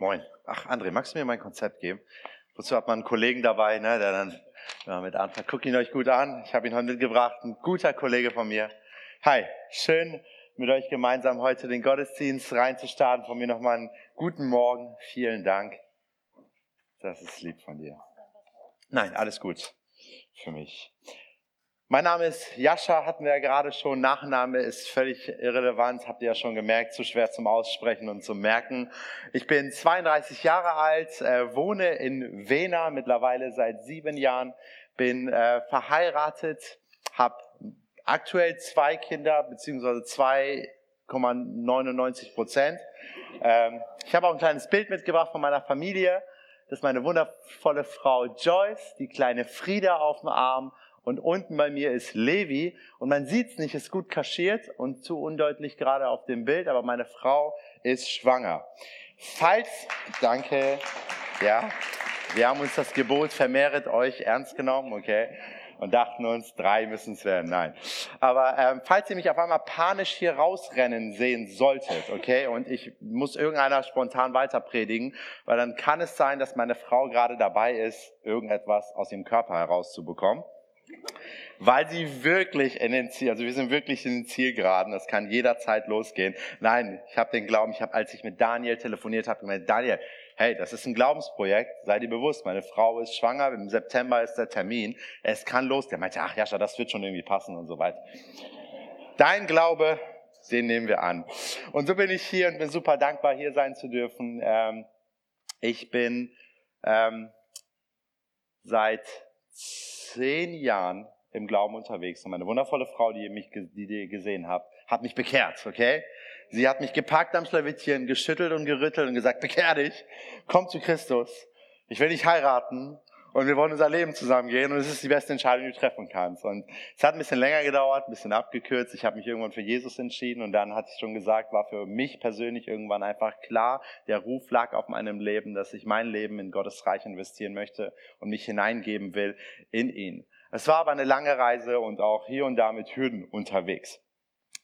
Moin. Ach, André, magst du mir mein Konzept geben? Wozu hat man einen Kollegen dabei, ne, der dann ja, mit anfängt? Guckt ihn euch gut an. Ich habe ihn heute mitgebracht. Ein guter Kollege von mir. Hi, schön mit euch gemeinsam heute den Gottesdienst reinzustarten. Von mir nochmal einen guten Morgen. Vielen Dank. Das ist lieb von dir. Nein, alles gut für mich. Mein Name ist Jascha, hatten wir ja gerade schon. Nachname ist völlig irrelevant, habt ihr ja schon gemerkt, zu schwer zum Aussprechen und zum Merken. Ich bin 32 Jahre alt, äh, wohne in Wena mittlerweile seit sieben Jahren, bin äh, verheiratet, habe aktuell zwei Kinder, beziehungsweise 2,99 Prozent. Ähm, ich habe auch ein kleines Bild mitgebracht von meiner Familie. Das ist meine wundervolle Frau Joyce, die kleine Frieda auf dem Arm und unten bei mir ist Levi und man sieht es nicht, ist gut kaschiert und zu undeutlich gerade auf dem Bild, aber meine Frau ist schwanger. Falls, danke, ja, wir haben uns das Gebot vermehret euch ernst genommen, okay, und dachten uns, drei müssen es werden, nein. Aber ähm, falls ihr mich auf einmal panisch hier rausrennen sehen solltet, okay, und ich muss irgendeiner spontan weiter predigen, weil dann kann es sein, dass meine Frau gerade dabei ist, irgendetwas aus ihrem Körper herauszubekommen weil sie wirklich in den Ziel, also wir sind wirklich in den Zielgeraden, das kann jederzeit losgehen. Nein, ich habe den Glauben, ich habe, als ich mit Daniel telefoniert habe, gemeint, Daniel, hey, das ist ein Glaubensprojekt, sei dir bewusst, meine Frau ist schwanger, im September ist der Termin, es kann losgehen. Er meinte, ach Jascha, das wird schon irgendwie passen und so weiter. Dein Glaube, den nehmen wir an. Und so bin ich hier und bin super dankbar, hier sein zu dürfen. Ähm, ich bin ähm, seit zehn Jahren im Glauben unterwegs und meine wundervolle Frau, die ihr, mich, die ihr gesehen habt, hat mich bekehrt, okay? Sie hat mich gepackt am Schlawittchen, geschüttelt und gerüttelt und gesagt, bekehr dich, komm zu Christus. Ich will dich heiraten und wir wollen unser Leben zusammen gehen und es ist die beste Entscheidung, die du treffen kannst. Und es hat ein bisschen länger gedauert, ein bisschen abgekürzt. Ich habe mich irgendwann für Jesus entschieden und dann hatte ich schon gesagt, war für mich persönlich irgendwann einfach klar, der Ruf lag auf meinem Leben, dass ich mein Leben in Gottes Reich investieren möchte und mich hineingeben will in ihn. Es war aber eine lange Reise und auch hier und da mit Hürden unterwegs.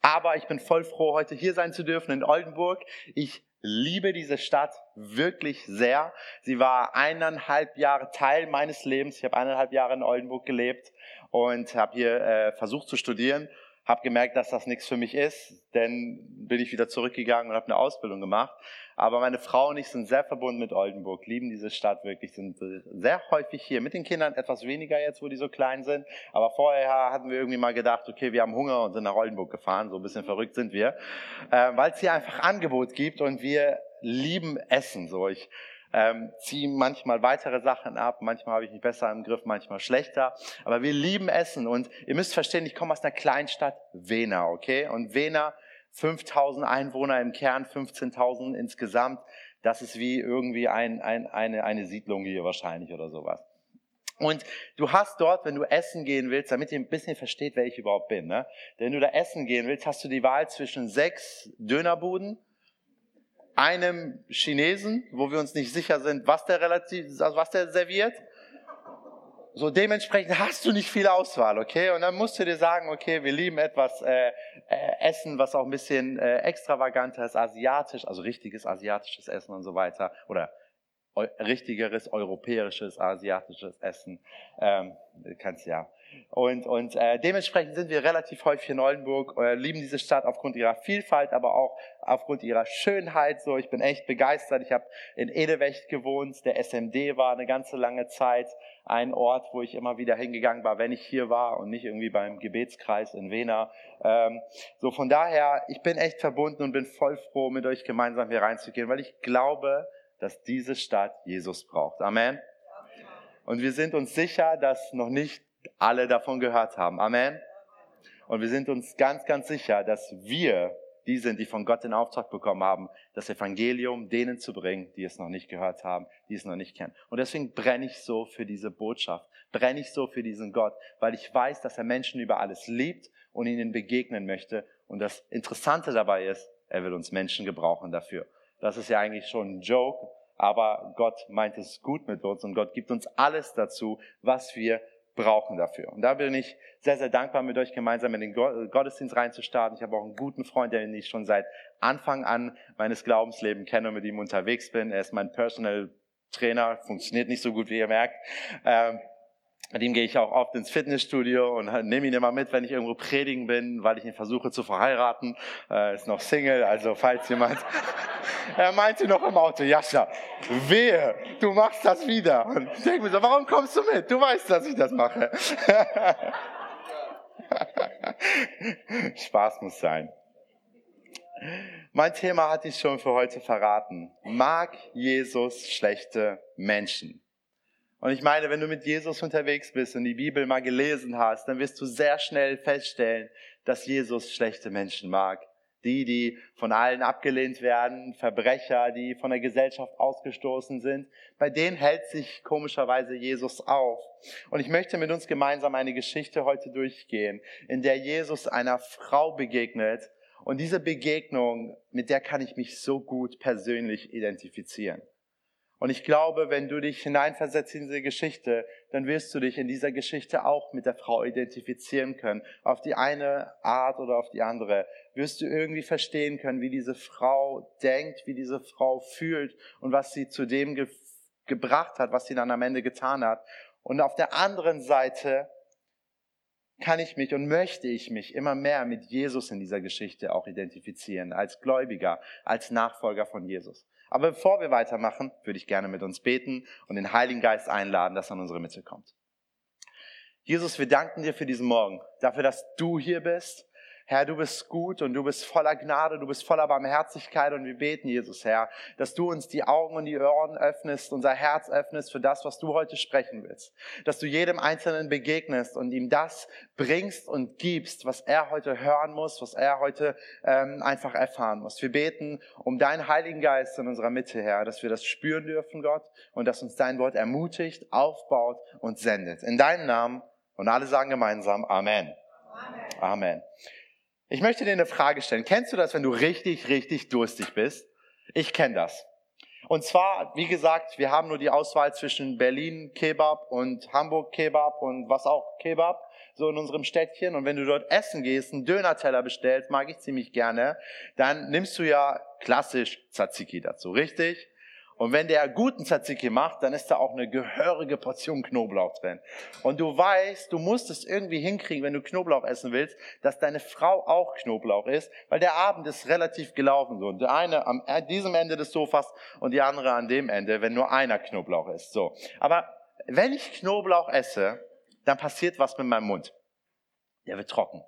Aber ich bin voll froh, heute hier sein zu dürfen in Oldenburg. Ich liebe diese Stadt wirklich sehr. Sie war eineinhalb Jahre Teil meines Lebens. Ich habe eineinhalb Jahre in Oldenburg gelebt und habe hier äh, versucht zu studieren habe gemerkt, dass das nichts für mich ist, denn bin ich wieder zurückgegangen und habe eine Ausbildung gemacht. Aber meine Frau und ich sind sehr verbunden mit Oldenburg, lieben diese Stadt wirklich, sind sehr häufig hier. Mit den Kindern etwas weniger jetzt, wo die so klein sind. Aber vorher hatten wir irgendwie mal gedacht, okay, wir haben Hunger und sind nach Oldenburg gefahren. So ein bisschen verrückt sind wir, äh, weil es hier einfach Angebot gibt und wir lieben Essen. So ich ähm, ziehen manchmal weitere Sachen ab, manchmal habe ich mich besser im Griff, manchmal schlechter. Aber wir lieben Essen und ihr müsst verstehen, ich komme aus einer Kleinstadt Wena, okay? Und Wena, 5000 Einwohner im Kern, 15.000 insgesamt. Das ist wie irgendwie ein, ein, eine, eine Siedlung hier wahrscheinlich oder sowas. Und du hast dort, wenn du essen gehen willst, damit ihr ein bisschen versteht, wer ich überhaupt bin, ne? wenn du da essen gehen willst, hast du die Wahl zwischen sechs Dönerbuden einem Chinesen, wo wir uns nicht sicher sind, was der relativ, also was der serviert. So dementsprechend hast du nicht viel Auswahl, okay? Und dann musst du dir sagen, okay, wir lieben etwas äh, äh, Essen, was auch ein bisschen äh, extravaganter ist, asiatisch, also richtiges asiatisches Essen und so weiter, oder eu richtigeres europäisches asiatisches Essen. Ähm, kannst ja und, und äh, dementsprechend sind wir relativ häufig in Oldenburg, äh, lieben diese Stadt aufgrund ihrer Vielfalt, aber auch aufgrund ihrer Schönheit. So, ich bin echt begeistert. Ich habe in Edewecht gewohnt. Der SMD war eine ganze lange Zeit ein Ort, wo ich immer wieder hingegangen war, wenn ich hier war und nicht irgendwie beim Gebetskreis in Wena. Ähm, so von daher, ich bin echt verbunden und bin voll froh, mit euch gemeinsam hier reinzugehen, weil ich glaube, dass diese Stadt Jesus braucht. Amen. Und wir sind uns sicher, dass noch nicht alle davon gehört haben. Amen. Und wir sind uns ganz, ganz sicher, dass wir die sind, die von Gott den Auftrag bekommen haben, das Evangelium denen zu bringen, die es noch nicht gehört haben, die es noch nicht kennen. Und deswegen brenne ich so für diese Botschaft, brenne ich so für diesen Gott, weil ich weiß, dass er Menschen über alles liebt und ihnen begegnen möchte. Und das Interessante dabei ist, er will uns Menschen gebrauchen dafür. Das ist ja eigentlich schon ein Joke, aber Gott meint es gut mit uns und Gott gibt uns alles dazu, was wir brauchen dafür. Und da bin ich sehr, sehr dankbar, mit euch gemeinsam in den Gottesdienst reinzustarten. Ich habe auch einen guten Freund, den ich schon seit Anfang an meines Glaubenslebens kenne und mit ihm unterwegs bin. Er ist mein Personal Trainer, funktioniert nicht so gut, wie ihr merkt. Ähm, mit ihm gehe ich auch oft ins Fitnessstudio und nehme ihn immer mit, wenn ich irgendwo predigen bin, weil ich ihn versuche zu verheiraten. Er ist noch Single, also falls jemand... er meinte noch im Auto, Jascha, wehe, du machst das wieder. Und ich denke mir so, warum kommst du mit? Du weißt, dass ich das mache. Spaß muss sein. Mein Thema hatte ich schon für heute verraten. Mag Jesus schlechte Menschen? Und ich meine, wenn du mit Jesus unterwegs bist und die Bibel mal gelesen hast, dann wirst du sehr schnell feststellen, dass Jesus schlechte Menschen mag. Die, die von allen abgelehnt werden, Verbrecher, die von der Gesellschaft ausgestoßen sind, bei denen hält sich komischerweise Jesus auf. Und ich möchte mit uns gemeinsam eine Geschichte heute durchgehen, in der Jesus einer Frau begegnet. Und diese Begegnung, mit der kann ich mich so gut persönlich identifizieren. Und ich glaube, wenn du dich hineinversetzt in diese Geschichte, dann wirst du dich in dieser Geschichte auch mit der Frau identifizieren können. Auf die eine Art oder auf die andere wirst du irgendwie verstehen können, wie diese Frau denkt, wie diese Frau fühlt und was sie zu dem ge gebracht hat, was sie dann am Ende getan hat. Und auf der anderen Seite kann ich mich und möchte ich mich immer mehr mit Jesus in dieser Geschichte auch identifizieren, als Gläubiger, als Nachfolger von Jesus. Aber bevor wir weitermachen, würde ich gerne mit uns beten und den Heiligen Geist einladen, dass er in unsere Mitte kommt. Jesus, wir danken dir für diesen Morgen, dafür, dass du hier bist, Herr, du bist gut und du bist voller Gnade, du bist voller Barmherzigkeit und wir beten, Jesus, Herr, dass du uns die Augen und die Ohren öffnest, unser Herz öffnest für das, was du heute sprechen willst. Dass du jedem Einzelnen begegnest und ihm das bringst und gibst, was er heute hören muss, was er heute ähm, einfach erfahren muss. Wir beten um deinen Heiligen Geist in unserer Mitte, Herr, dass wir das spüren dürfen, Gott, und dass uns dein Wort ermutigt, aufbaut und sendet. In deinem Namen und alle sagen gemeinsam Amen. Amen. Amen. Ich möchte dir eine Frage stellen. Kennst du das, wenn du richtig, richtig durstig bist? Ich kenne das. Und zwar, wie gesagt, wir haben nur die Auswahl zwischen Berlin Kebab und Hamburg Kebab und was auch Kebab, so in unserem Städtchen. Und wenn du dort essen gehst, einen Döner-Teller bestellst, mag ich ziemlich gerne, dann nimmst du ja klassisch Tzatziki dazu, richtig? Und wenn der guten Tzatziki macht, dann ist da auch eine gehörige Portion Knoblauch drin. Und du weißt, du musst es irgendwie hinkriegen, wenn du Knoblauch essen willst, dass deine Frau auch Knoblauch isst, weil der Abend ist relativ gelaufen so. Der eine am diesem Ende des Sofas und die andere an dem Ende, wenn nur einer Knoblauch isst. So. Aber wenn ich Knoblauch esse, dann passiert was mit meinem Mund. Der wird trocken.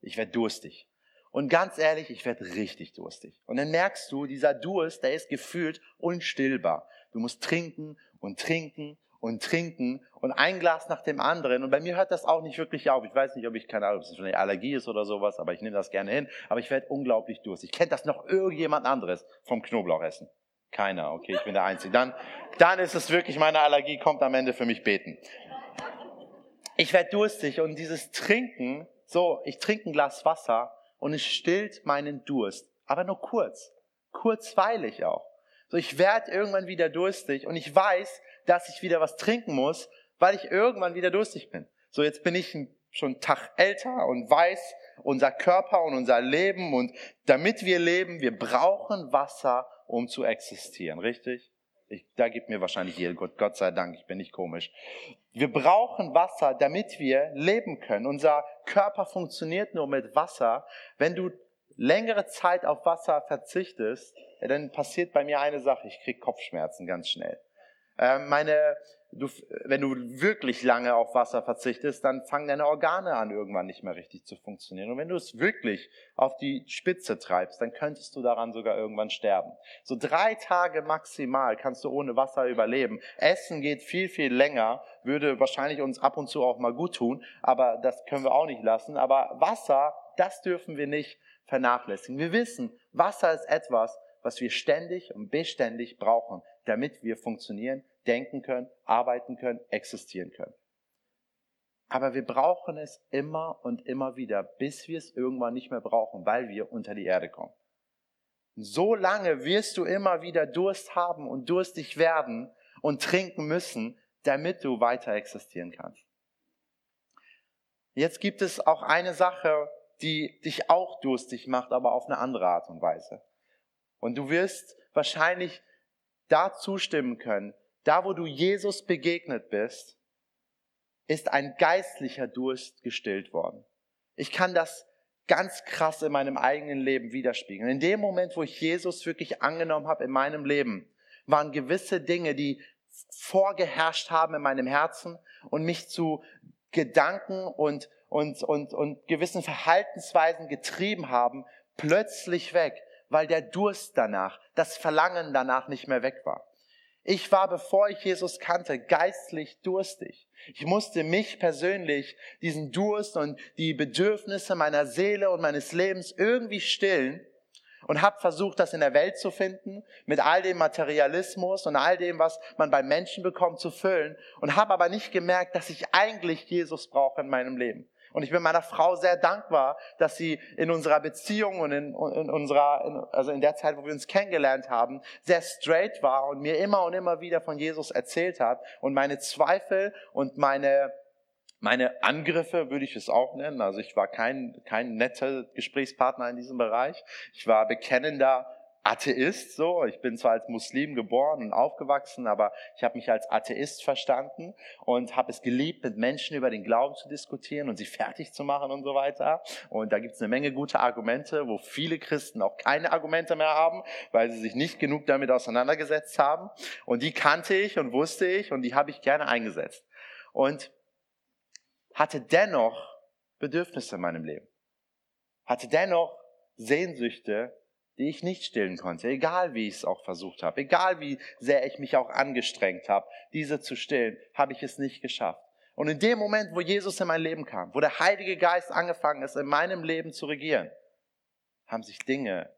Ich werde durstig. Und ganz ehrlich, ich werde richtig durstig. Und dann merkst du, dieser Durst, der ist gefühlt unstillbar. Du musst trinken und trinken und trinken und ein Glas nach dem anderen. Und bei mir hört das auch nicht wirklich auf. Ich weiß nicht, ob ich, keine Ahnung, ob es eine Allergie ist oder sowas, aber ich nehme das gerne hin. Aber ich werde unglaublich durstig. Kennt das noch irgendjemand anderes vom Knoblauchessen? Keiner, okay, ich bin der Einzige. Dann, dann ist es wirklich, meine Allergie kommt am Ende für mich beten. Ich werde durstig und dieses Trinken, so, ich trinke ein Glas Wasser und es stillt meinen Durst. Aber nur kurz. Kurzweilig auch. So, ich werde irgendwann wieder durstig und ich weiß, dass ich wieder was trinken muss, weil ich irgendwann wieder durstig bin. So, jetzt bin ich schon einen Tag älter und weiß, unser Körper und unser Leben und damit wir leben, wir brauchen Wasser, um zu existieren, richtig? Ich, da gibt mir wahrscheinlich jeder Gott, Gott sei Dank, ich bin nicht komisch. Wir brauchen Wasser, damit wir leben können. Unser Körper funktioniert nur mit Wasser. Wenn du längere Zeit auf Wasser verzichtest, dann passiert bei mir eine Sache, ich krieg Kopfschmerzen ganz schnell. Ähm, meine du, wenn du wirklich lange auf Wasser verzichtest, dann fangen deine Organe an, irgendwann nicht mehr richtig zu funktionieren. Und wenn du es wirklich auf die Spitze treibst, dann könntest du daran sogar irgendwann sterben. So drei Tage maximal kannst du ohne Wasser überleben. Essen geht viel, viel länger, würde wahrscheinlich uns ab und zu auch mal gut tun, aber das können wir auch nicht lassen. Aber Wasser, das dürfen wir nicht vernachlässigen. Wir wissen, Wasser ist etwas, was wir ständig und beständig brauchen, damit wir funktionieren, denken können, arbeiten können, existieren können. Aber wir brauchen es immer und immer wieder, bis wir es irgendwann nicht mehr brauchen, weil wir unter die Erde kommen. So lange wirst du immer wieder Durst haben und durstig werden und trinken müssen, damit du weiter existieren kannst. Jetzt gibt es auch eine Sache, die dich auch durstig macht, aber auf eine andere Art und Weise. Und du wirst wahrscheinlich da zustimmen können, da wo du Jesus begegnet bist, ist ein geistlicher Durst gestillt worden. Ich kann das ganz krass in meinem eigenen Leben widerspiegeln. In dem Moment, wo ich Jesus wirklich angenommen habe in meinem Leben, waren gewisse Dinge, die vorgeherrscht haben in meinem Herzen und mich zu Gedanken und, und, und, und gewissen Verhaltensweisen getrieben haben, plötzlich weg, weil der Durst danach, das Verlangen danach nicht mehr weg war. Ich war, bevor ich Jesus kannte, geistlich durstig. Ich musste mich persönlich, diesen Durst und die Bedürfnisse meiner Seele und meines Lebens irgendwie stillen und habe versucht, das in der Welt zu finden, mit all dem Materialismus und all dem, was man bei Menschen bekommt, zu füllen und habe aber nicht gemerkt, dass ich eigentlich Jesus brauche in meinem Leben. Und ich bin meiner Frau sehr dankbar, dass sie in unserer Beziehung und in, in unserer, in, also in der Zeit, wo wir uns kennengelernt haben, sehr straight war und mir immer und immer wieder von Jesus erzählt hat und meine Zweifel und meine meine Angriffe würde ich es auch nennen. Also ich war kein, kein netter Gesprächspartner in diesem Bereich. Ich war bekennender Atheist, so. Ich bin zwar als Muslim geboren und aufgewachsen, aber ich habe mich als Atheist verstanden und habe es geliebt, mit Menschen über den Glauben zu diskutieren und sie fertig zu machen und so weiter. Und da gibt es eine Menge gute Argumente, wo viele Christen auch keine Argumente mehr haben, weil sie sich nicht genug damit auseinandergesetzt haben. Und die kannte ich und wusste ich und die habe ich gerne eingesetzt. Und hatte dennoch Bedürfnisse in meinem Leben. Hatte dennoch Sehnsüchte, die ich nicht stillen konnte, egal wie ich es auch versucht habe, egal wie sehr ich mich auch angestrengt habe, diese zu stillen, habe ich es nicht geschafft. Und in dem Moment, wo Jesus in mein Leben kam, wo der Heilige Geist angefangen ist, in meinem Leben zu regieren, haben sich Dinge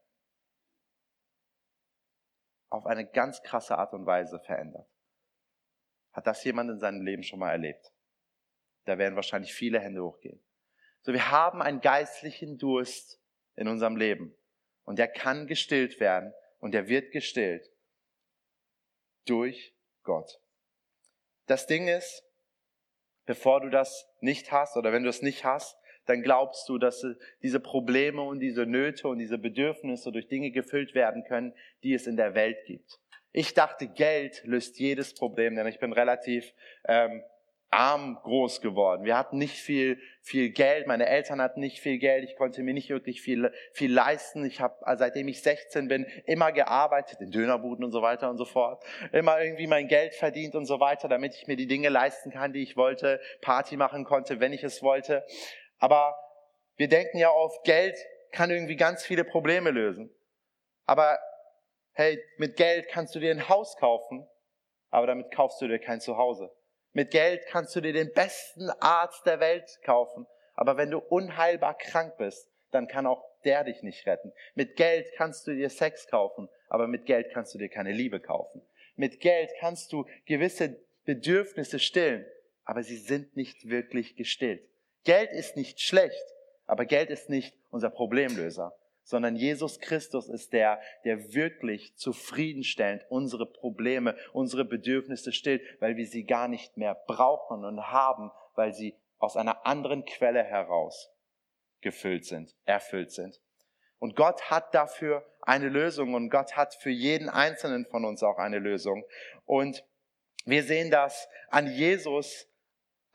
auf eine ganz krasse Art und Weise verändert. Hat das jemand in seinem Leben schon mal erlebt? Da werden wahrscheinlich viele Hände hochgehen. So, wir haben einen geistlichen Durst in unserem Leben. Und der kann gestillt werden und der wird gestillt durch Gott. Das Ding ist, bevor du das nicht hast oder wenn du es nicht hast, dann glaubst du, dass diese Probleme und diese Nöte und diese Bedürfnisse durch Dinge gefüllt werden können, die es in der Welt gibt. Ich dachte, Geld löst jedes Problem, denn ich bin relativ ähm, arm groß geworden. Wir hatten nicht viel, viel Geld. Meine Eltern hatten nicht viel Geld. Ich konnte mir nicht wirklich viel, viel leisten. Ich habe, seitdem ich 16 bin, immer gearbeitet, in Dönerbuden und so weiter und so fort. Immer irgendwie mein Geld verdient und so weiter, damit ich mir die Dinge leisten kann, die ich wollte, Party machen konnte, wenn ich es wollte. Aber wir denken ja oft, Geld kann irgendwie ganz viele Probleme lösen. Aber hey, mit Geld kannst du dir ein Haus kaufen, aber damit kaufst du dir kein Zuhause. Mit Geld kannst du dir den besten Arzt der Welt kaufen. Aber wenn du unheilbar krank bist, dann kann auch der dich nicht retten. Mit Geld kannst du dir Sex kaufen, aber mit Geld kannst du dir keine Liebe kaufen. Mit Geld kannst du gewisse Bedürfnisse stillen, aber sie sind nicht wirklich gestillt. Geld ist nicht schlecht, aber Geld ist nicht unser Problemlöser sondern Jesus Christus ist der, der wirklich zufriedenstellend unsere Probleme, unsere Bedürfnisse stillt, weil wir sie gar nicht mehr brauchen und haben, weil sie aus einer anderen Quelle heraus gefüllt sind, erfüllt sind. Und Gott hat dafür eine Lösung und Gott hat für jeden einzelnen von uns auch eine Lösung. Und wir sehen das an Jesus,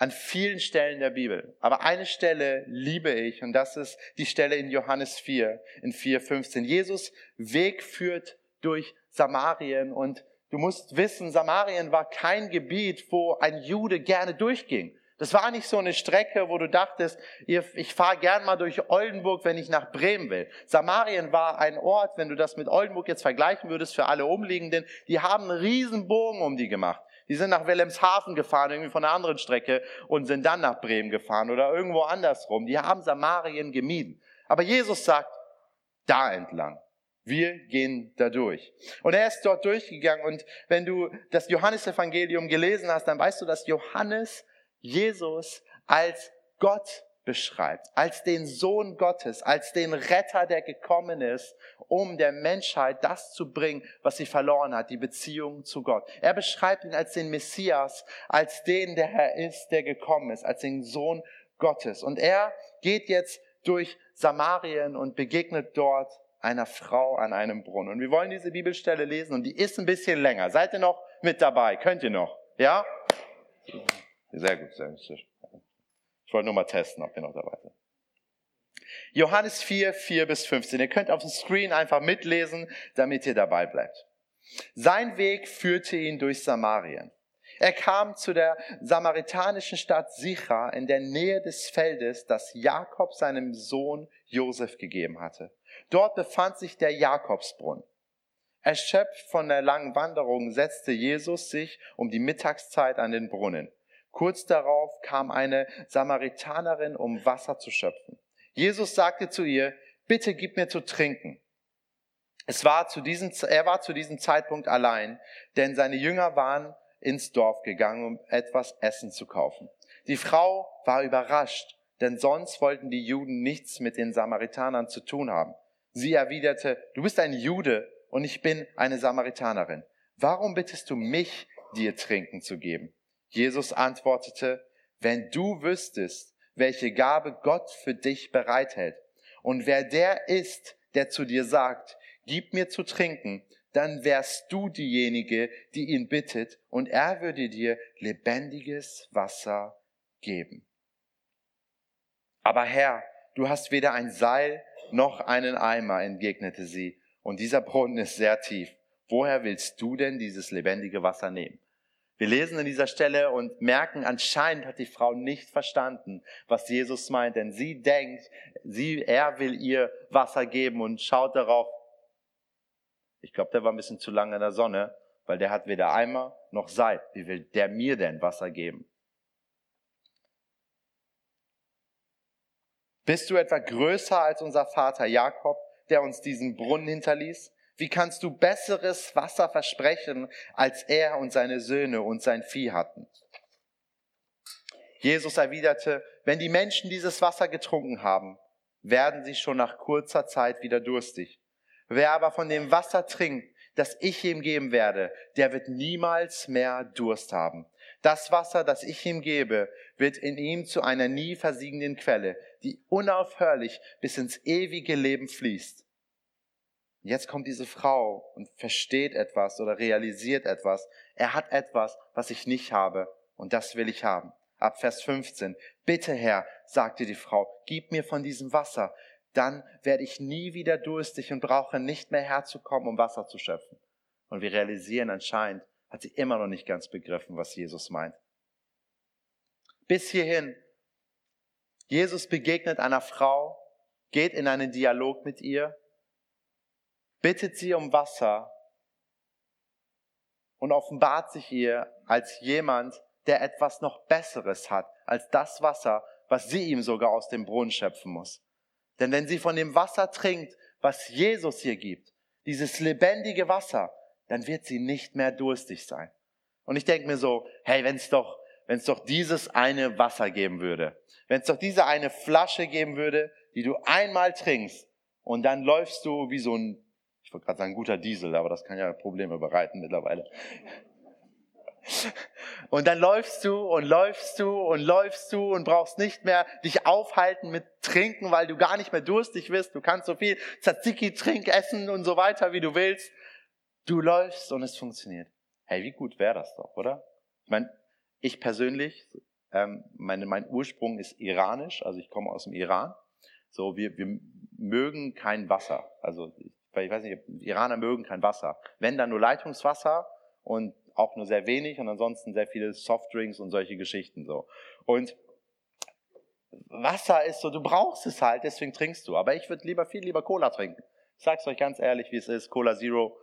an vielen Stellen der Bibel. Aber eine Stelle liebe ich und das ist die Stelle in Johannes 4, in 4,15. Jesus Weg führt durch Samarien und du musst wissen, Samarien war kein Gebiet, wo ein Jude gerne durchging. Das war nicht so eine Strecke, wo du dachtest, ich fahre gern mal durch Oldenburg, wenn ich nach Bremen will. Samarien war ein Ort, wenn du das mit Oldenburg jetzt vergleichen würdest für alle Umliegenden, die haben einen riesen Bogen um die gemacht. Die sind nach Wilhelmshaven gefahren, irgendwie von einer anderen Strecke und sind dann nach Bremen gefahren oder irgendwo andersrum. Die haben Samarien gemieden. Aber Jesus sagt, da entlang. Wir gehen da durch. Und er ist dort durchgegangen. Und wenn du das Johannesevangelium gelesen hast, dann weißt du, dass Johannes Jesus als Gott beschreibt, als den Sohn Gottes, als den Retter, der gekommen ist, um der Menschheit das zu bringen, was sie verloren hat, die Beziehung zu Gott. Er beschreibt ihn als den Messias, als den, der Herr ist, der gekommen ist, als den Sohn Gottes. Und er geht jetzt durch Samarien und begegnet dort einer Frau an einem Brunnen. Und wir wollen diese Bibelstelle lesen und die ist ein bisschen länger. Seid ihr noch mit dabei? Könnt ihr noch? Ja? Sehr gut, sehr gut. Ich wollte nur mal testen, ob ihr noch dabei seid. Johannes 4, 4 bis 15. Ihr könnt auf dem Screen einfach mitlesen, damit ihr dabei bleibt. Sein Weg führte ihn durch Samarien. Er kam zu der samaritanischen Stadt Sicha in der Nähe des Feldes, das Jakob seinem Sohn Josef gegeben hatte. Dort befand sich der Jakobsbrunnen. Erschöpft von der langen Wanderung setzte Jesus sich um die Mittagszeit an den Brunnen. Kurz darauf kam eine Samaritanerin, um Wasser zu schöpfen. Jesus sagte zu ihr, bitte gib mir zu trinken. Es war zu diesem, er war zu diesem Zeitpunkt allein, denn seine Jünger waren ins Dorf gegangen, um etwas Essen zu kaufen. Die Frau war überrascht, denn sonst wollten die Juden nichts mit den Samaritanern zu tun haben. Sie erwiderte, du bist ein Jude und ich bin eine Samaritanerin. Warum bittest du mich, dir trinken zu geben? Jesus antwortete, wenn du wüsstest, welche Gabe Gott für dich bereithält und wer der ist, der zu dir sagt, gib mir zu trinken, dann wärst du diejenige, die ihn bittet, und er würde dir lebendiges Wasser geben. Aber Herr, du hast weder ein Seil noch einen Eimer, entgegnete sie, und dieser Brunnen ist sehr tief. Woher willst du denn dieses lebendige Wasser nehmen? Wir lesen in dieser Stelle und merken, anscheinend hat die Frau nicht verstanden, was Jesus meint, denn sie denkt, sie, er will ihr Wasser geben und schaut darauf. Ich glaube, der war ein bisschen zu lange in der Sonne, weil der hat weder Eimer noch Seil. Wie will der mir denn Wasser geben? Bist du etwa größer als unser Vater Jakob, der uns diesen Brunnen hinterließ? Wie kannst du besseres Wasser versprechen, als er und seine Söhne und sein Vieh hatten? Jesus erwiderte, wenn die Menschen dieses Wasser getrunken haben, werden sie schon nach kurzer Zeit wieder durstig. Wer aber von dem Wasser trinkt, das ich ihm geben werde, der wird niemals mehr Durst haben. Das Wasser, das ich ihm gebe, wird in ihm zu einer nie versiegenden Quelle, die unaufhörlich bis ins ewige Leben fließt. Jetzt kommt diese Frau und versteht etwas oder realisiert etwas. Er hat etwas, was ich nicht habe und das will ich haben. Ab Vers 15. Bitte Herr, sagte die Frau, gib mir von diesem Wasser, dann werde ich nie wieder durstig und brauche nicht mehr herzukommen, um Wasser zu schöpfen. Und wir realisieren anscheinend, hat sie immer noch nicht ganz begriffen, was Jesus meint. Bis hierhin. Jesus begegnet einer Frau, geht in einen Dialog mit ihr bittet sie um Wasser und offenbart sich ihr als jemand, der etwas noch Besseres hat als das Wasser, was sie ihm sogar aus dem Brunnen schöpfen muss. Denn wenn sie von dem Wasser trinkt, was Jesus hier gibt, dieses lebendige Wasser, dann wird sie nicht mehr durstig sein. Und ich denke mir so, hey, wenn es doch, wenn es doch dieses eine Wasser geben würde, wenn es doch diese eine Flasche geben würde, die du einmal trinkst und dann läufst du wie so ein ich wollte gerade sagen, guter Diesel, aber das kann ja Probleme bereiten mittlerweile. Und dann läufst du und läufst du und läufst du und brauchst nicht mehr dich aufhalten mit Trinken, weil du gar nicht mehr durstig wirst. Du kannst so viel Tzatziki trink essen und so weiter, wie du willst. Du läufst und es funktioniert. Hey, wie gut wäre das doch, oder? Ich meine, ich persönlich, ähm, meine, mein Ursprung ist iranisch, also ich komme aus dem Iran. So, wir, wir mögen kein Wasser. Also weil ich weiß nicht, Iraner mögen kein Wasser. Wenn dann nur Leitungswasser und auch nur sehr wenig und ansonsten sehr viele Softdrinks und solche Geschichten so. Und Wasser ist so, du brauchst es halt, deswegen trinkst du. Aber ich würde lieber viel lieber Cola trinken. Ich sag's euch ganz ehrlich, wie es ist. Cola Zero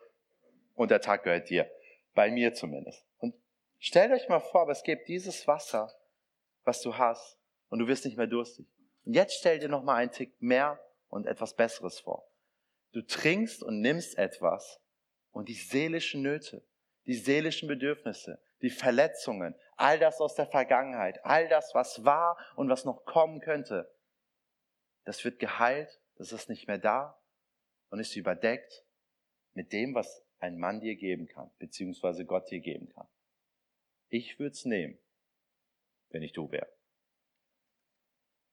und der Tag gehört dir. Bei mir zumindest. Und stellt euch mal vor, es gibt dieses Wasser, was du hast und du wirst nicht mehr durstig. Und jetzt stell dir noch mal einen Tick mehr und etwas Besseres vor. Du trinkst und nimmst etwas und die seelischen Nöte, die seelischen Bedürfnisse, die Verletzungen, all das aus der Vergangenheit, all das, was war und was noch kommen könnte, das wird geheilt, das ist nicht mehr da und ist überdeckt mit dem, was ein Mann dir geben kann, beziehungsweise Gott dir geben kann. Ich würde es nehmen, wenn ich du wäre.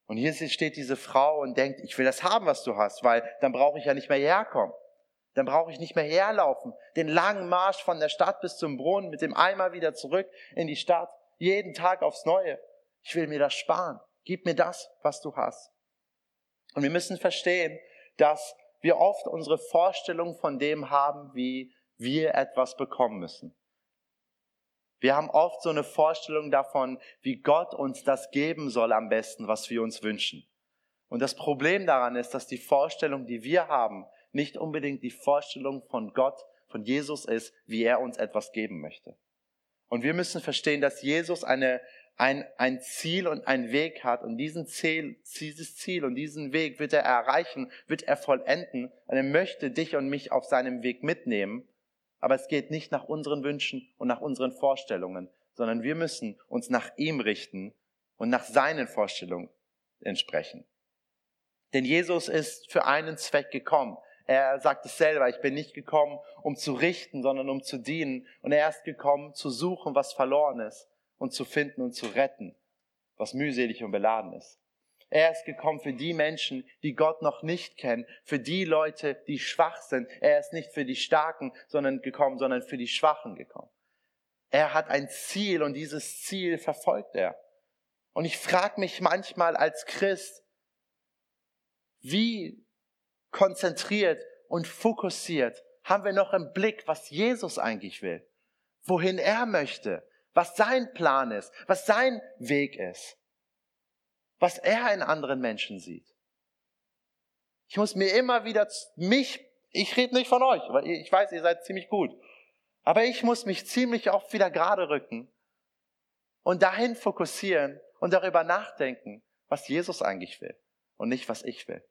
Und hier steht diese Frau und denkt, ich will das haben, was du hast, weil dann brauche ich ja nicht mehr herkommen. Dann brauche ich nicht mehr herlaufen. Den langen Marsch von der Stadt bis zum Brunnen mit dem Eimer wieder zurück in die Stadt. Jeden Tag aufs Neue. Ich will mir das sparen. Gib mir das, was du hast. Und wir müssen verstehen, dass wir oft unsere Vorstellung von dem haben, wie wir etwas bekommen müssen. Wir haben oft so eine Vorstellung davon, wie Gott uns das geben soll am besten, was wir uns wünschen. Und das Problem daran ist, dass die Vorstellung, die wir haben, nicht unbedingt die Vorstellung von Gott, von Jesus ist, wie er uns etwas geben möchte. Und wir müssen verstehen, dass Jesus eine, ein, ein Ziel und ein Weg hat und diesen Ziel, dieses Ziel und diesen Weg wird er erreichen, wird er vollenden und er möchte dich und mich auf seinem Weg mitnehmen aber es geht nicht nach unseren Wünschen und nach unseren Vorstellungen, sondern wir müssen uns nach ihm richten und nach seinen Vorstellungen entsprechen. Denn Jesus ist für einen Zweck gekommen. Er sagt es selber, ich bin nicht gekommen, um zu richten, sondern um zu dienen. Und er ist gekommen, zu suchen, was verloren ist und zu finden und zu retten, was mühselig und beladen ist. Er ist gekommen für die Menschen, die Gott noch nicht kennen, für die Leute, die schwach sind. Er ist nicht für die Starken sondern gekommen, sondern für die Schwachen gekommen. Er hat ein Ziel und dieses Ziel verfolgt er. Und ich frage mich manchmal als Christ, wie konzentriert und fokussiert haben wir noch im Blick, was Jesus eigentlich will, wohin er möchte, was sein Plan ist, was sein Weg ist was er in anderen Menschen sieht. Ich muss mir immer wieder mich, ich rede nicht von euch, weil ich weiß, ihr seid ziemlich gut, aber ich muss mich ziemlich oft wieder gerade rücken und dahin fokussieren und darüber nachdenken, was Jesus eigentlich will und nicht, was ich will.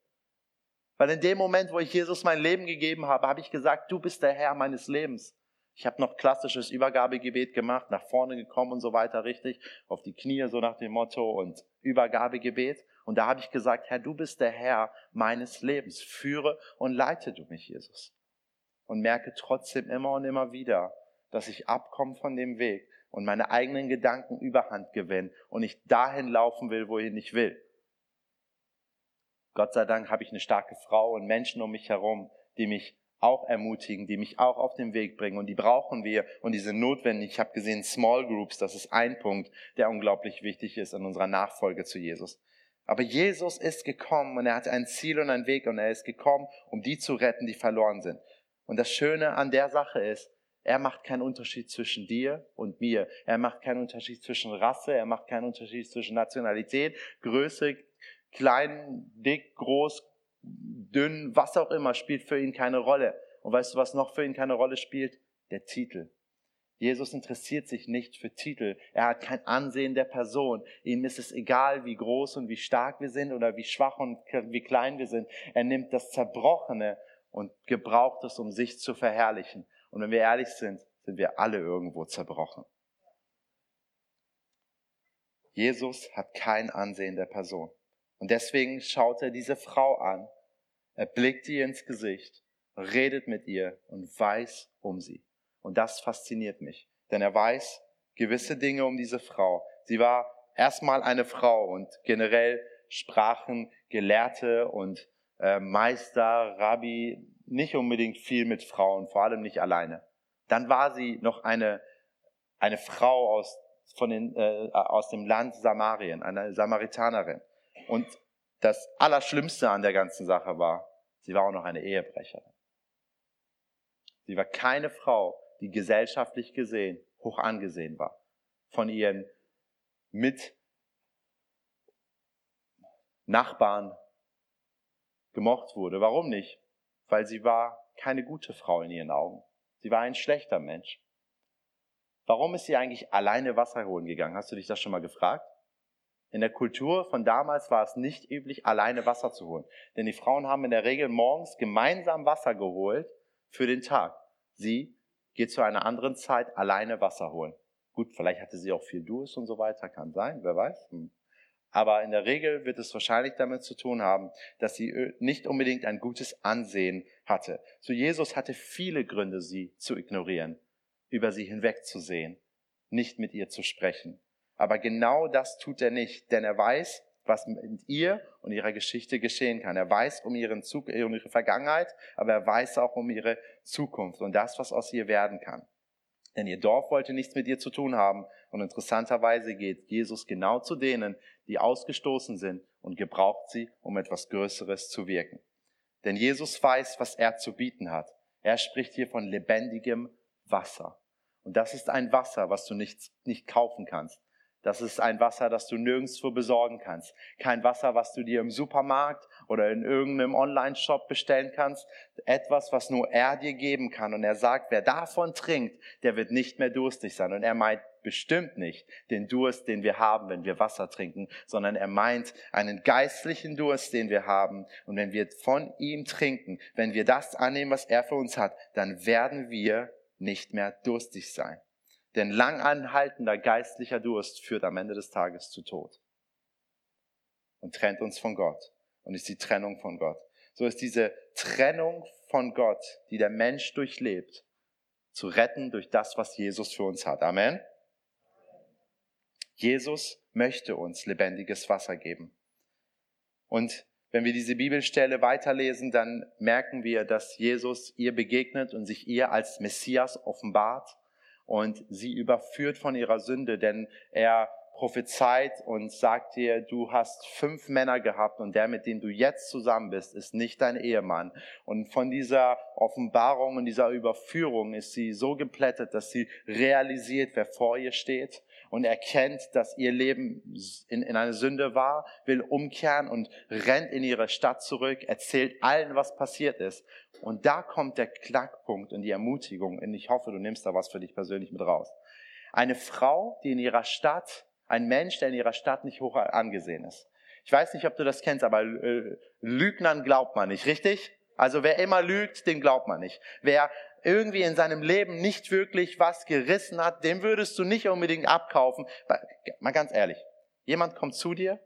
Weil in dem Moment, wo ich Jesus mein Leben gegeben habe, habe ich gesagt, du bist der Herr meines Lebens. Ich habe noch klassisches Übergabegebet gemacht, nach vorne gekommen und so weiter, richtig, auf die Knie, so nach dem Motto und Übergabegebet. Und da habe ich gesagt, Herr, du bist der Herr meines Lebens. Führe und leite du mich, Jesus. Und merke trotzdem immer und immer wieder, dass ich abkomme von dem Weg und meine eigenen Gedanken überhand gewinne und ich dahin laufen will, wohin ich will. Gott sei Dank habe ich eine starke Frau und Menschen um mich herum, die mich auch ermutigen, die mich auch auf den Weg bringen und die brauchen wir und die sind notwendig. Ich habe gesehen, Small Groups, das ist ein Punkt, der unglaublich wichtig ist in unserer Nachfolge zu Jesus. Aber Jesus ist gekommen und er hat ein Ziel und einen Weg und er ist gekommen, um die zu retten, die verloren sind. Und das Schöne an der Sache ist, er macht keinen Unterschied zwischen dir und mir. Er macht keinen Unterschied zwischen Rasse, er macht keinen Unterschied zwischen Nationalität, Größe, klein, dick, groß, dünn, was auch immer, spielt für ihn keine Rolle. Und weißt du, was noch für ihn keine Rolle spielt? Der Titel. Jesus interessiert sich nicht für Titel. Er hat kein Ansehen der Person. Ihm ist es egal, wie groß und wie stark wir sind oder wie schwach und wie klein wir sind. Er nimmt das Zerbrochene und gebraucht es, um sich zu verherrlichen. Und wenn wir ehrlich sind, sind wir alle irgendwo zerbrochen. Jesus hat kein Ansehen der Person. Und deswegen schaut er diese Frau an er blickt ihr ins Gesicht, redet mit ihr und weiß um sie. Und das fasziniert mich, denn er weiß gewisse Dinge um diese Frau. Sie war erstmal eine Frau und generell sprachen Gelehrte und äh, Meister, Rabbi nicht unbedingt viel mit Frauen, vor allem nicht alleine. Dann war sie noch eine, eine Frau aus, von den, äh, aus dem Land Samarien, eine Samaritanerin. Und das Allerschlimmste an der ganzen Sache war, sie war auch noch eine Ehebrecherin. Sie war keine Frau, die gesellschaftlich gesehen hoch angesehen war. Von ihren Mitnachbarn gemocht wurde. Warum nicht? Weil sie war keine gute Frau in ihren Augen. Sie war ein schlechter Mensch. Warum ist sie eigentlich alleine Wasser holen gegangen? Hast du dich das schon mal gefragt? In der Kultur von damals war es nicht üblich, alleine Wasser zu holen. Denn die Frauen haben in der Regel morgens gemeinsam Wasser geholt für den Tag. Sie geht zu einer anderen Zeit alleine Wasser holen. Gut, vielleicht hatte sie auch viel Durst und so weiter, kann sein, wer weiß. Hm. Aber in der Regel wird es wahrscheinlich damit zu tun haben, dass sie äh, nicht unbedingt ein gutes Ansehen hatte. So Jesus hatte viele Gründe, sie zu ignorieren, über sie hinwegzusehen, nicht mit ihr zu sprechen. Aber genau das tut er nicht, denn er weiß, was mit ihr und ihrer Geschichte geschehen kann. Er weiß um, ihren Zug, um ihre Vergangenheit, aber er weiß auch um ihre Zukunft und das, was aus ihr werden kann. Denn ihr Dorf wollte nichts mit ihr zu tun haben. Und interessanterweise geht Jesus genau zu denen, die ausgestoßen sind und gebraucht sie, um etwas Größeres zu wirken. Denn Jesus weiß, was er zu bieten hat. Er spricht hier von lebendigem Wasser. Und das ist ein Wasser, was du nicht, nicht kaufen kannst. Das ist ein Wasser, das du nirgendwo besorgen kannst. Kein Wasser, was du dir im Supermarkt oder in irgendeinem Online-Shop bestellen kannst. Etwas, was nur er dir geben kann. Und er sagt, wer davon trinkt, der wird nicht mehr durstig sein. Und er meint bestimmt nicht den Durst, den wir haben, wenn wir Wasser trinken, sondern er meint einen geistlichen Durst, den wir haben. Und wenn wir von ihm trinken, wenn wir das annehmen, was er für uns hat, dann werden wir nicht mehr durstig sein. Denn langanhaltender geistlicher Durst führt am Ende des Tages zu Tod und trennt uns von Gott und ist die Trennung von Gott. So ist diese Trennung von Gott, die der Mensch durchlebt, zu retten durch das, was Jesus für uns hat. Amen. Jesus möchte uns lebendiges Wasser geben. Und wenn wir diese Bibelstelle weiterlesen, dann merken wir, dass Jesus ihr begegnet und sich ihr als Messias offenbart und sie überführt von ihrer Sünde, denn er prophezeit und sagt dir, du hast fünf Männer gehabt und der, mit dem du jetzt zusammen bist, ist nicht dein Ehemann. Und von dieser Offenbarung und dieser Überführung ist sie so geplättet, dass sie realisiert, wer vor ihr steht und erkennt, dass ihr Leben in, in eine Sünde war, will umkehren und rennt in ihre Stadt zurück, erzählt allen, was passiert ist. Und da kommt der Knackpunkt und die Ermutigung. Und ich hoffe, du nimmst da was für dich persönlich mit raus. Eine Frau, die in ihrer Stadt, ein Mensch, der in ihrer Stadt nicht hoch angesehen ist. Ich weiß nicht, ob du das kennst, aber äh, Lügnern glaubt man nicht, richtig? Also wer immer lügt, den glaubt man nicht. Wer irgendwie in seinem Leben nicht wirklich was gerissen hat, dem würdest du nicht unbedingt abkaufen. Mal ganz ehrlich, jemand kommt zu dir,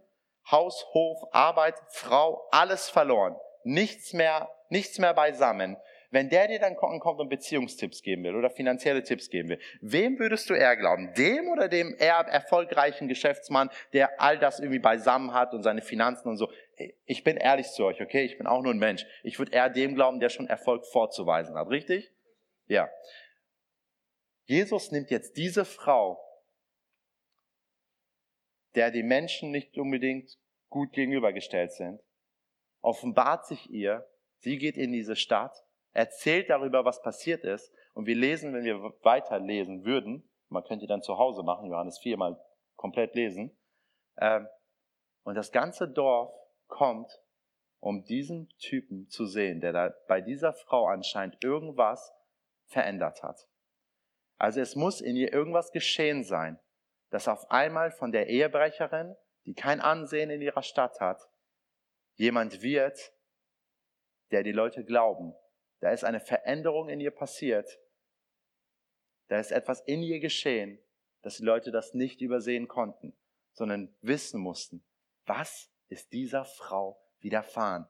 Haus, Hof, Arbeit, Frau, alles verloren, nichts mehr, nichts mehr beisammen. Wenn der dir dann kommt und Beziehungstipps geben will oder finanzielle Tipps geben will, wem würdest du eher glauben? Dem oder dem eher erfolgreichen Geschäftsmann, der all das irgendwie beisammen hat und seine Finanzen und so? Ich bin ehrlich zu euch, okay? Ich bin auch nur ein Mensch. Ich würde eher dem glauben, der schon Erfolg vorzuweisen hat, richtig? Ja. Jesus nimmt jetzt diese Frau, der die Menschen nicht unbedingt gut gegenübergestellt sind, offenbart sich ihr, sie geht in diese Stadt, erzählt darüber, was passiert ist, und wir lesen, wenn wir weiterlesen würden, man könnte dann zu Hause machen, Johannes 4 mal komplett lesen, ähm, und das ganze Dorf kommt, um diesen Typen zu sehen, der da bei dieser Frau anscheinend irgendwas verändert hat. Also es muss in ihr irgendwas geschehen sein, dass auf einmal von der Ehebrecherin, die kein Ansehen in ihrer Stadt hat, jemand wird, der die Leute glauben. Da ist eine Veränderung in ihr passiert. Da ist etwas in ihr geschehen, dass die Leute das nicht übersehen konnten, sondern wissen mussten, was ist dieser Frau widerfahren?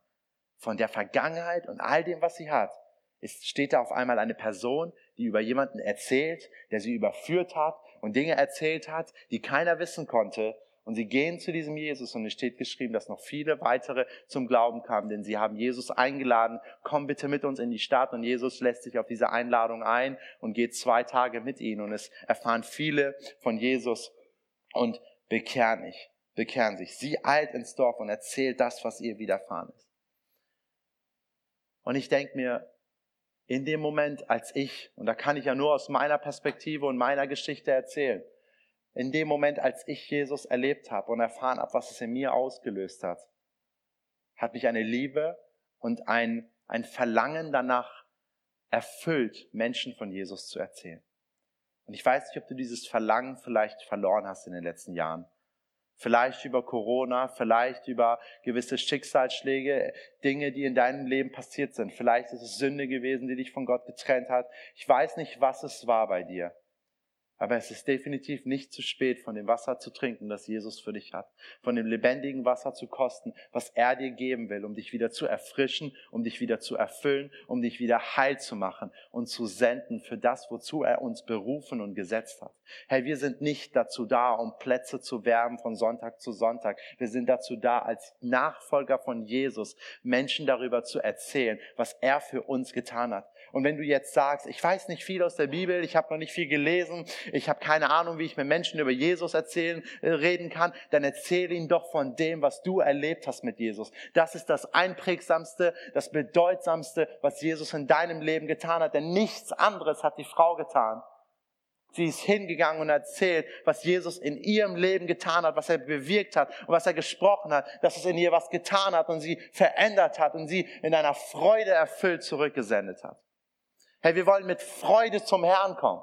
Von der Vergangenheit und all dem, was sie hat, es steht da auf einmal eine Person, die über jemanden erzählt, der sie überführt hat und Dinge erzählt hat, die keiner wissen konnte. Und sie gehen zu diesem Jesus und es steht geschrieben, dass noch viele weitere zum Glauben kamen, denn sie haben Jesus eingeladen, komm bitte mit uns in die Stadt und Jesus lässt sich auf diese Einladung ein und geht zwei Tage mit ihnen und es erfahren viele von Jesus und bekehren sich, bekehren sich. Sie eilt ins Dorf und erzählt das, was ihr widerfahren ist. Und ich denke mir, in dem Moment, als ich, und da kann ich ja nur aus meiner Perspektive und meiner Geschichte erzählen, in dem Moment, als ich Jesus erlebt habe und erfahren habe, was es in mir ausgelöst hat, hat mich eine Liebe und ein, ein Verlangen danach erfüllt, Menschen von Jesus zu erzählen. Und ich weiß nicht, ob du dieses Verlangen vielleicht verloren hast in den letzten Jahren. Vielleicht über Corona, vielleicht über gewisse Schicksalsschläge, Dinge, die in deinem Leben passiert sind. Vielleicht ist es Sünde gewesen, die dich von Gott getrennt hat. Ich weiß nicht, was es war bei dir. Aber es ist definitiv nicht zu spät, von dem Wasser zu trinken, das Jesus für dich hat. Von dem lebendigen Wasser zu kosten, was er dir geben will, um dich wieder zu erfrischen, um dich wieder zu erfüllen, um dich wieder heil zu machen und zu senden für das, wozu er uns berufen und gesetzt hat. Hey, wir sind nicht dazu da, um Plätze zu werben von Sonntag zu Sonntag. Wir sind dazu da, als Nachfolger von Jesus Menschen darüber zu erzählen, was er für uns getan hat. Und wenn du jetzt sagst, ich weiß nicht viel aus der Bibel, ich habe noch nicht viel gelesen, ich habe keine Ahnung, wie ich mit Menschen über Jesus erzählen, äh, reden kann, dann erzähle ihnen doch von dem, was du erlebt hast mit Jesus. Das ist das einprägsamste, das bedeutsamste, was Jesus in deinem Leben getan hat, denn nichts anderes hat die Frau getan. Sie ist hingegangen und erzählt, was Jesus in ihrem Leben getan hat, was er bewirkt hat und was er gesprochen hat, dass es in ihr was getan hat und sie verändert hat und sie in einer Freude erfüllt zurückgesendet hat. Hey, wir wollen mit Freude zum Herrn kommen.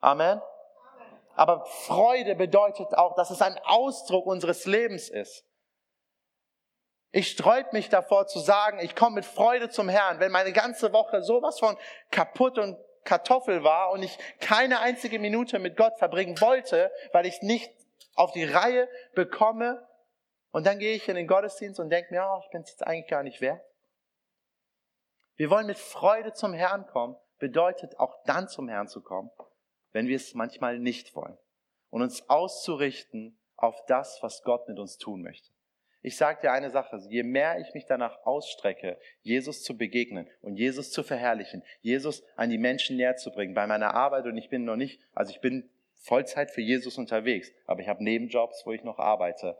Amen. Aber Freude bedeutet auch, dass es ein Ausdruck unseres Lebens ist. Ich sträub mich davor zu sagen, ich komme mit Freude zum Herrn, wenn meine ganze Woche sowas von kaputt und Kartoffel war und ich keine einzige Minute mit Gott verbringen wollte, weil ich nicht auf die Reihe bekomme. Und dann gehe ich in den Gottesdienst und denke mir, oh, ich bin es jetzt eigentlich gar nicht wert. Wir wollen mit Freude zum Herrn kommen, bedeutet auch dann zum Herrn zu kommen, wenn wir es manchmal nicht wollen. Und uns auszurichten auf das, was Gott mit uns tun möchte. Ich sage dir eine Sache, je mehr ich mich danach ausstrecke, Jesus zu begegnen und Jesus zu verherrlichen, Jesus an die Menschen näher zu bringen bei meiner Arbeit und ich bin noch nicht, also ich bin Vollzeit für Jesus unterwegs, aber ich habe Nebenjobs, wo ich noch arbeite.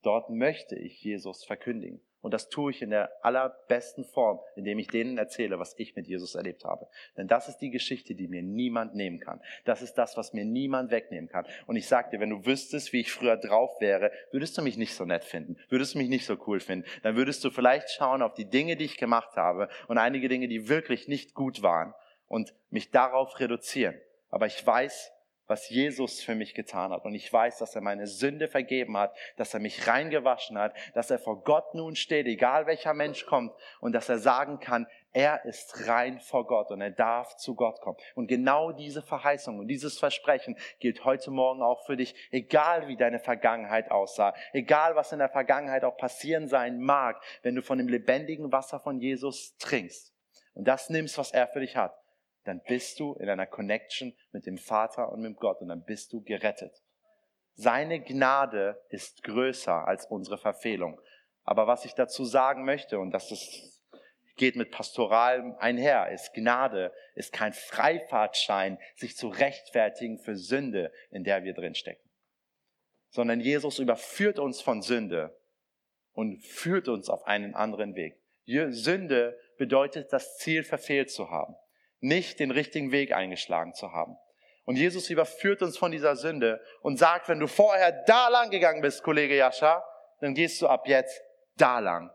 Dort möchte ich Jesus verkündigen. Und das tue ich in der allerbesten Form, indem ich denen erzähle, was ich mit Jesus erlebt habe. Denn das ist die Geschichte, die mir niemand nehmen kann. Das ist das, was mir niemand wegnehmen kann. Und ich sag dir, wenn du wüsstest, wie ich früher drauf wäre, würdest du mich nicht so nett finden, würdest du mich nicht so cool finden. Dann würdest du vielleicht schauen auf die Dinge, die ich gemacht habe und einige Dinge, die wirklich nicht gut waren und mich darauf reduzieren. Aber ich weiß, was Jesus für mich getan hat. Und ich weiß, dass er meine Sünde vergeben hat, dass er mich reingewaschen hat, dass er vor Gott nun steht, egal welcher Mensch kommt, und dass er sagen kann, er ist rein vor Gott und er darf zu Gott kommen. Und genau diese Verheißung und dieses Versprechen gilt heute Morgen auch für dich, egal wie deine Vergangenheit aussah, egal was in der Vergangenheit auch passieren sein mag, wenn du von dem lebendigen Wasser von Jesus trinkst und das nimmst, was er für dich hat dann bist du in einer Connection mit dem Vater und mit Gott und dann bist du gerettet. Seine Gnade ist größer als unsere Verfehlung. Aber was ich dazu sagen möchte, und das ist, geht mit Pastoral einher, ist Gnade, ist kein Freifahrtschein, sich zu rechtfertigen für Sünde, in der wir drinstecken. Sondern Jesus überführt uns von Sünde und führt uns auf einen anderen Weg. Sünde bedeutet, das Ziel verfehlt zu haben nicht den richtigen Weg eingeschlagen zu haben. Und Jesus überführt uns von dieser Sünde und sagt, wenn du vorher da lang gegangen bist, Kollege Jascha, dann gehst du ab jetzt da lang.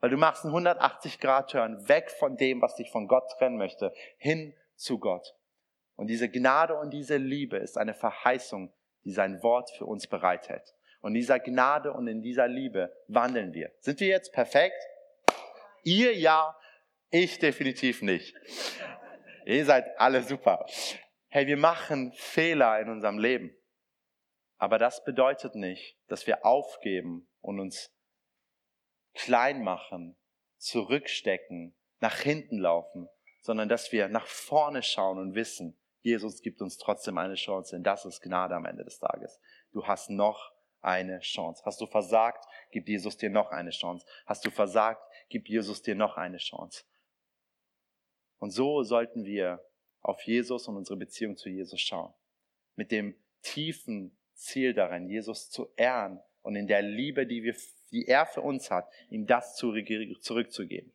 Weil du machst einen 180-Grad-Turn weg von dem, was dich von Gott trennen möchte, hin zu Gott. Und diese Gnade und diese Liebe ist eine Verheißung, die sein Wort für uns bereithält. Und in dieser Gnade und in dieser Liebe wandeln wir. Sind wir jetzt perfekt? Ihr ja, ich definitiv nicht. Ihr seid alle super. Hey, wir machen Fehler in unserem Leben. Aber das bedeutet nicht, dass wir aufgeben und uns klein machen, zurückstecken, nach hinten laufen, sondern dass wir nach vorne schauen und wissen, Jesus gibt uns trotzdem eine Chance, denn das ist Gnade am Ende des Tages. Du hast noch eine Chance. Hast du versagt, gibt Jesus dir noch eine Chance. Hast du versagt, gibt Jesus dir noch eine Chance. Und so sollten wir auf Jesus und unsere Beziehung zu Jesus schauen. Mit dem tiefen Ziel darin, Jesus zu ehren und in der Liebe, die, wir, die er für uns hat, ihm das zurückzugeben.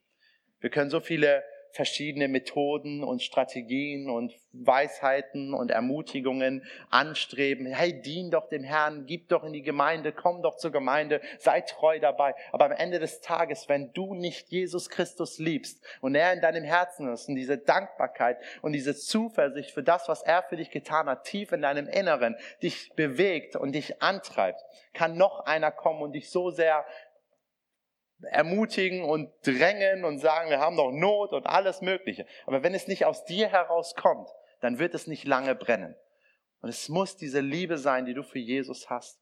Wir können so viele verschiedene Methoden und Strategien und Weisheiten und Ermutigungen anstreben. Hey, dien doch dem Herrn, gib doch in die Gemeinde, komm doch zur Gemeinde, sei treu dabei. Aber am Ende des Tages, wenn du nicht Jesus Christus liebst und er in deinem Herzen ist und diese Dankbarkeit und diese Zuversicht für das, was er für dich getan hat, tief in deinem Inneren dich bewegt und dich antreibt, kann noch einer kommen und dich so sehr ermutigen und drängen und sagen, wir haben doch Not und alles Mögliche. Aber wenn es nicht aus dir herauskommt, dann wird es nicht lange brennen. Und es muss diese Liebe sein, die du für Jesus hast.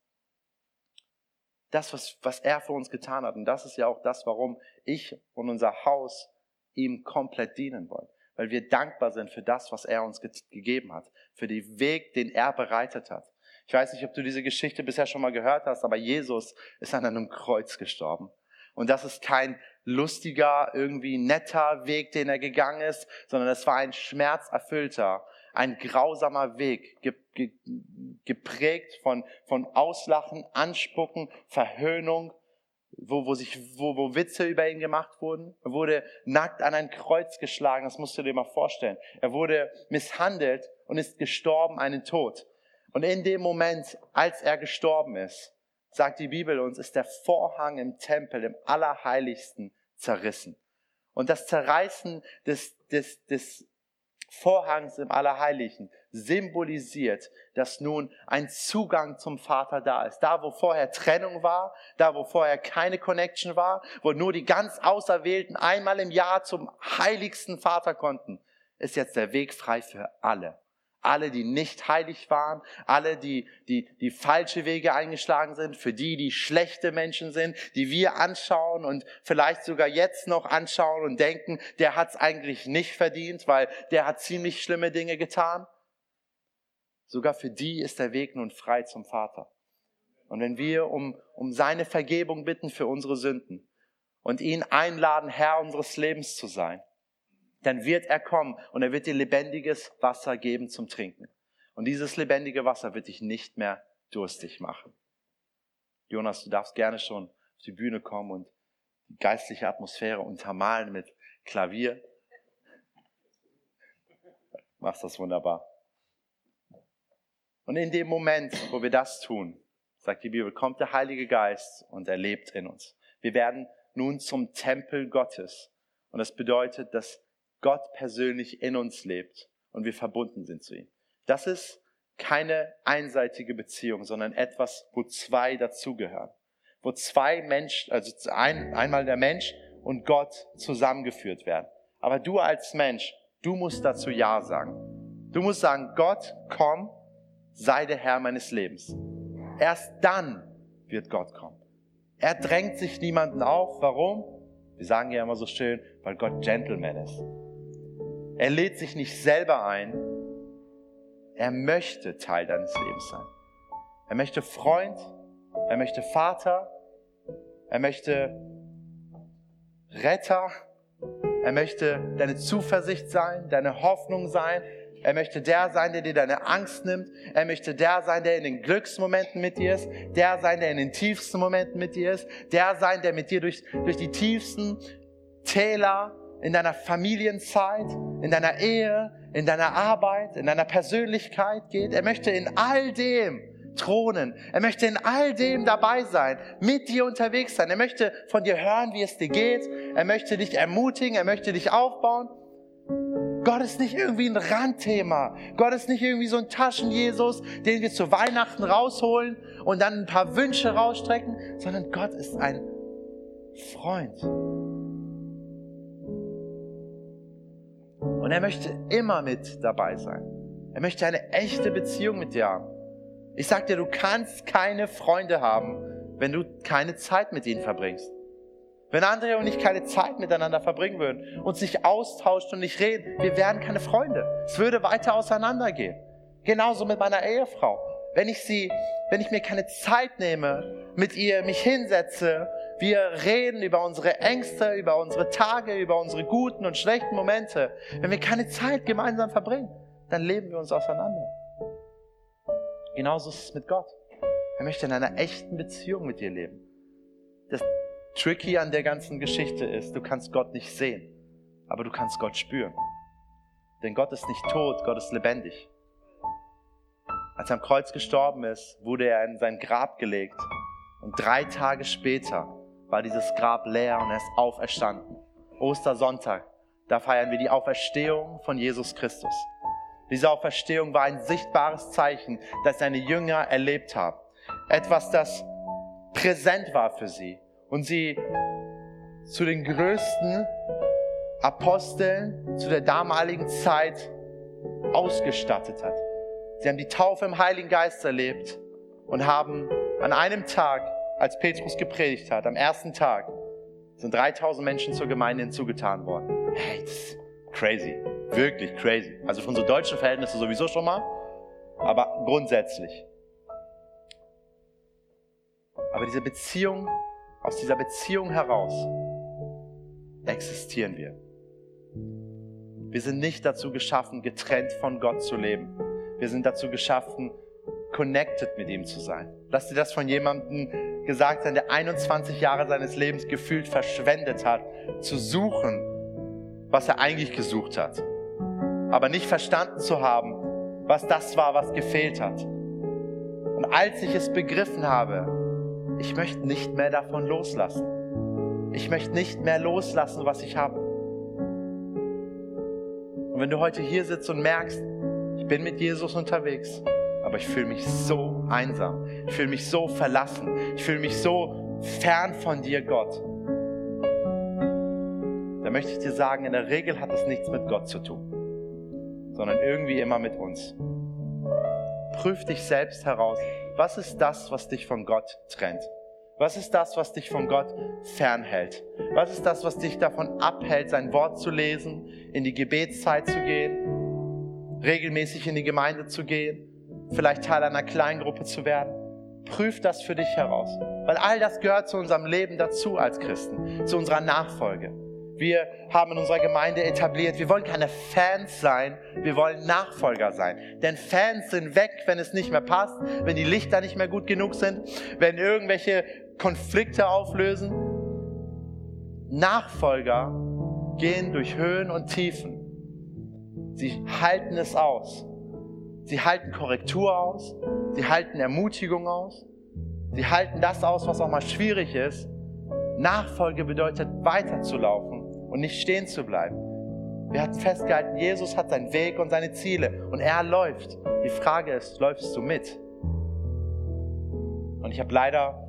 Das, was, was er für uns getan hat. Und das ist ja auch das, warum ich und unser Haus ihm komplett dienen wollen. Weil wir dankbar sind für das, was er uns ge gegeben hat. Für den Weg, den er bereitet hat. Ich weiß nicht, ob du diese Geschichte bisher schon mal gehört hast, aber Jesus ist an einem Kreuz gestorben. Und das ist kein lustiger, irgendwie netter Weg, den er gegangen ist, sondern es war ein schmerzerfüllter, ein grausamer Weg, geprägt von, von Auslachen, Anspucken, Verhöhnung, wo, wo, sich, wo, wo Witze über ihn gemacht wurden. Er wurde nackt an ein Kreuz geschlagen, das musst du dir mal vorstellen. Er wurde misshandelt und ist gestorben einen Tod. Und in dem Moment, als er gestorben ist, sagt die Bibel uns, ist der Vorhang im Tempel, im Allerheiligsten, zerrissen. Und das Zerreißen des, des, des Vorhangs im Allerheiligen symbolisiert, dass nun ein Zugang zum Vater da ist. Da, wo vorher Trennung war, da, wo vorher keine Connection war, wo nur die ganz Auserwählten einmal im Jahr zum heiligsten Vater konnten, ist jetzt der Weg frei für alle alle, die nicht heilig waren, alle, die, die, die falsche Wege eingeschlagen sind, für die, die schlechte Menschen sind, die wir anschauen und vielleicht sogar jetzt noch anschauen und denken, der hat es eigentlich nicht verdient, weil der hat ziemlich schlimme Dinge getan. Sogar für die ist der Weg nun frei zum Vater. Und wenn wir um, um seine Vergebung bitten für unsere Sünden und ihn einladen, Herr unseres Lebens zu sein, dann wird er kommen und er wird dir lebendiges Wasser geben zum Trinken. Und dieses lebendige Wasser wird dich nicht mehr durstig machen. Jonas, du darfst gerne schon auf die Bühne kommen und die geistliche Atmosphäre untermalen mit Klavier. Machst das wunderbar. Und in dem Moment, wo wir das tun, sagt die Bibel, kommt der Heilige Geist und er lebt in uns. Wir werden nun zum Tempel Gottes. Und das bedeutet, dass Gott persönlich in uns lebt und wir verbunden sind zu ihm. Das ist keine einseitige Beziehung, sondern etwas, wo zwei dazugehören. Wo zwei Menschen, also ein, einmal der Mensch und Gott zusammengeführt werden. Aber du als Mensch, du musst dazu Ja sagen. Du musst sagen, Gott, komm, sei der Herr meines Lebens. Erst dann wird Gott kommen. Er drängt sich niemanden auf. Warum? Wir sagen ja immer so schön, weil Gott Gentleman ist. Er lädt sich nicht selber ein. Er möchte Teil deines Lebens sein. Er möchte Freund. Er möchte Vater. Er möchte Retter. Er möchte deine Zuversicht sein, deine Hoffnung sein. Er möchte der sein, der dir deine Angst nimmt. Er möchte der sein, der in den Glücksmomenten mit dir ist. Der sein, der in den tiefsten Momenten mit dir ist. Der sein, der mit dir durch, durch die tiefsten Täler in deiner Familienzeit, in deiner Ehe, in deiner Arbeit, in deiner Persönlichkeit geht. Er möchte in all dem thronen. Er möchte in all dem dabei sein, mit dir unterwegs sein. Er möchte von dir hören, wie es dir geht. Er möchte dich ermutigen, er möchte dich aufbauen. Gott ist nicht irgendwie ein Randthema. Gott ist nicht irgendwie so ein Taschen-Jesus, den wir zu Weihnachten rausholen und dann ein paar Wünsche rausstrecken, sondern Gott ist ein Freund. Und er möchte immer mit dabei sein. Er möchte eine echte Beziehung mit dir haben. Ich sag dir, du kannst keine Freunde haben, wenn du keine Zeit mit ihnen verbringst. Wenn Andrea und ich keine Zeit miteinander verbringen würden, uns nicht austauschen und nicht reden, wir wären keine Freunde. Es würde weiter auseinandergehen. Genauso mit meiner Ehefrau. Wenn ich sie, wenn ich mir keine Zeit nehme, mit ihr mich hinsetze wir reden über unsere Ängste, über unsere Tage, über unsere guten und schlechten Momente. Wenn wir keine Zeit gemeinsam verbringen, dann leben wir uns auseinander. Genauso ist es mit Gott. Er möchte in einer echten Beziehung mit dir leben. Das Tricky an der ganzen Geschichte ist, du kannst Gott nicht sehen, aber du kannst Gott spüren. Denn Gott ist nicht tot, Gott ist lebendig. Als er am Kreuz gestorben ist, wurde er in sein Grab gelegt. Und drei Tage später war dieses Grab leer und er ist auferstanden. Ostersonntag, da feiern wir die Auferstehung von Jesus Christus. Diese Auferstehung war ein sichtbares Zeichen, das seine Jünger erlebt haben. Etwas, das präsent war für sie und sie zu den größten Aposteln zu der damaligen Zeit ausgestattet hat. Sie haben die Taufe im Heiligen Geist erlebt und haben an einem Tag, als Petrus gepredigt hat, am ersten Tag, sind 3000 Menschen zur Gemeinde hinzugetan worden. Hey, das ist crazy. Wirklich crazy. Also für unsere deutschen Verhältnisse sowieso schon mal, aber grundsätzlich. Aber diese Beziehung, aus dieser Beziehung heraus existieren wir. Wir sind nicht dazu geschaffen, getrennt von Gott zu leben. Wir sind dazu geschaffen, connected mit ihm zu sein. Lass dir das von jemandem gesagt sein, der 21 Jahre seines Lebens gefühlt verschwendet hat, zu suchen, was er eigentlich gesucht hat. Aber nicht verstanden zu haben, was das war, was gefehlt hat. Und als ich es begriffen habe, ich möchte nicht mehr davon loslassen. Ich möchte nicht mehr loslassen, was ich habe. Und wenn du heute hier sitzt und merkst, ich bin mit Jesus unterwegs, aber ich fühle mich so einsam, ich fühle mich so verlassen, ich fühle mich so fern von dir, Gott, dann möchte ich dir sagen, in der Regel hat es nichts mit Gott zu tun, sondern irgendwie immer mit uns. Prüf dich selbst heraus, was ist das, was dich von Gott trennt? Was ist das, was dich von Gott fernhält? Was ist das, was dich davon abhält, sein Wort zu lesen, in die Gebetszeit zu gehen, regelmäßig in die Gemeinde zu gehen, vielleicht Teil einer Kleingruppe zu werden? Prüf das für dich heraus, weil all das gehört zu unserem Leben dazu als Christen, zu unserer Nachfolge. Wir haben in unserer Gemeinde etabliert, wir wollen keine Fans sein, wir wollen Nachfolger sein. Denn Fans sind weg, wenn es nicht mehr passt, wenn die Lichter nicht mehr gut genug sind, wenn irgendwelche Konflikte auflösen. Nachfolger gehen durch Höhen und Tiefen. Sie halten es aus. Sie halten Korrektur aus. Sie halten Ermutigung aus. Sie halten das aus, was auch mal schwierig ist. Nachfolge bedeutet weiterzulaufen und nicht stehen zu bleiben. Wir hatten festgehalten, Jesus hat seinen Weg und seine Ziele und er läuft. Die Frage ist, läufst du mit? Und ich habe leider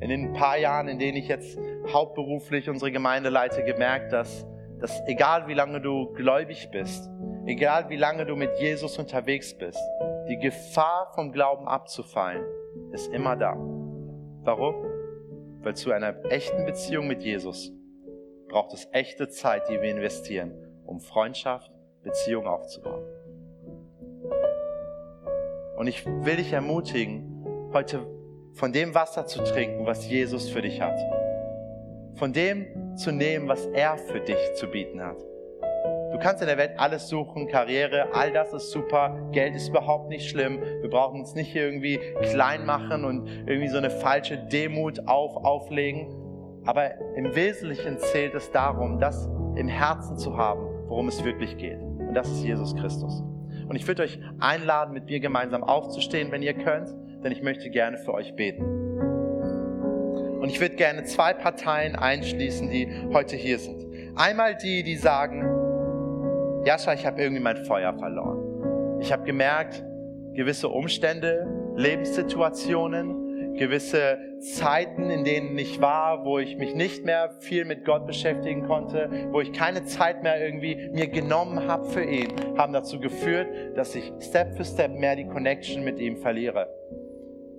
in den paar Jahren, in denen ich jetzt hauptberuflich unsere Gemeinde leite, gemerkt, dass, dass egal wie lange du gläubig bist, egal wie lange du mit Jesus unterwegs bist, die Gefahr vom Glauben abzufallen ist immer da. Warum? Weil zu einer echten Beziehung mit Jesus braucht es echte Zeit, die wir investieren, um Freundschaft, Beziehung aufzubauen. Und ich will dich ermutigen, heute von dem Wasser zu trinken, was Jesus für dich hat. Von dem zu nehmen, was er für dich zu bieten hat. Du kannst in der Welt alles suchen, Karriere, all das ist super, Geld ist überhaupt nicht schlimm. Wir brauchen uns nicht irgendwie klein machen und irgendwie so eine falsche Demut auf, auflegen. Aber im Wesentlichen zählt es darum, das im Herzen zu haben, worum es wirklich geht. Und das ist Jesus Christus. Und ich würde euch einladen, mit mir gemeinsam aufzustehen, wenn ihr könnt, denn ich möchte gerne für euch beten. Und ich würde gerne zwei Parteien einschließen, die heute hier sind. Einmal die, die sagen, Jascha, ich habe irgendwie mein Feuer verloren. Ich habe gemerkt, gewisse Umstände, Lebenssituationen, gewisse Zeiten, in denen ich war, wo ich mich nicht mehr viel mit Gott beschäftigen konnte, wo ich keine Zeit mehr irgendwie mir genommen habe für ihn, haben dazu geführt, dass ich Step für Step mehr die Connection mit ihm verliere.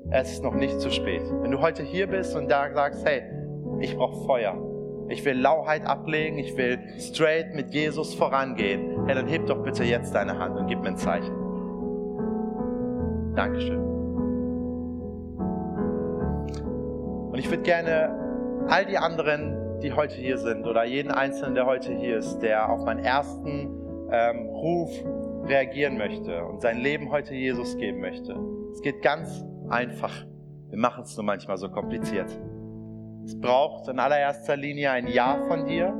Es ist noch nicht zu spät. Wenn du heute hier bist und da sagst, hey, ich brauche Feuer, ich will Lauheit ablegen, ich will straight mit Jesus vorangehen, hey, dann heb doch bitte jetzt deine Hand und gib mir ein Zeichen. Dankeschön. Und ich würde gerne all die anderen, die heute hier sind, oder jeden Einzelnen, der heute hier ist, der auf meinen ersten ähm, Ruf reagieren möchte und sein Leben heute Jesus geben möchte. Es geht ganz einfach. Wir machen es nur manchmal so kompliziert. Es braucht in allererster Linie ein Ja von dir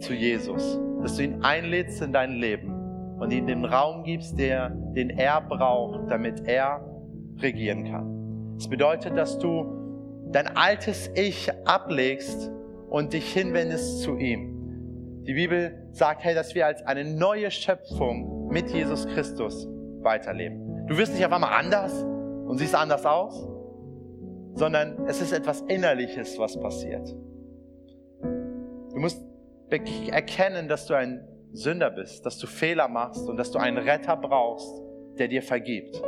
zu Jesus, dass du ihn einlädst in dein Leben und ihm den Raum gibst, der, den er braucht, damit er regieren kann. Es bedeutet, dass du dein altes Ich ablegst und dich hinwendest zu ihm. Die Bibel sagt, hey, dass wir als eine neue Schöpfung mit Jesus Christus weiterleben. Du wirst nicht auf einmal anders und siehst anders aus, sondern es ist etwas Innerliches, was passiert. Du musst erkennen, dass du ein Sünder bist, dass du Fehler machst und dass du einen Retter brauchst, der dir vergibt.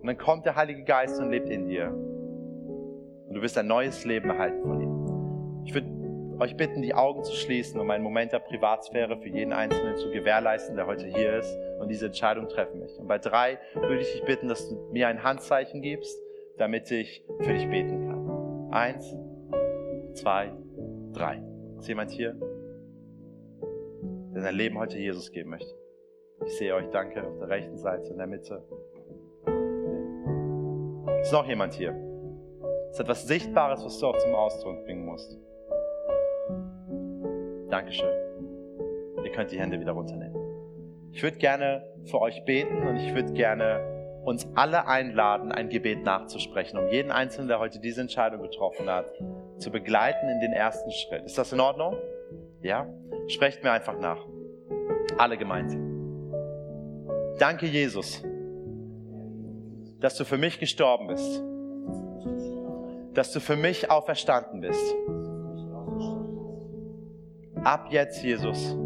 Und dann kommt der Heilige Geist und lebt in dir. Und du wirst ein neues Leben erhalten von ihm. Ich würde euch bitten, die Augen zu schließen, um einen Moment der Privatsphäre für jeden Einzelnen zu gewährleisten, der heute hier ist und diese Entscheidung treffen möchte. Und bei drei würde ich dich bitten, dass du mir ein Handzeichen gibst, damit ich für dich beten kann. Eins, zwei, drei. Ist jemand hier, der sein Leben heute Jesus geben möchte? Ich sehe euch, danke, auf der rechten Seite, in der Mitte. Ist noch jemand hier? Ist etwas Sichtbares, was du auch zum Ausdruck bringen musst? Dankeschön. Ihr könnt die Hände wieder runternehmen. Ich würde gerne für euch beten und ich würde gerne uns alle einladen, ein Gebet nachzusprechen, um jeden Einzelnen, der heute diese Entscheidung getroffen hat, zu begleiten in den ersten Schritt. Ist das in Ordnung? Ja? Sprecht mir einfach nach. Alle gemeinsam. Danke, Jesus, dass du für mich gestorben bist, dass du für mich auferstanden bist. Ab jetzt, Jesus,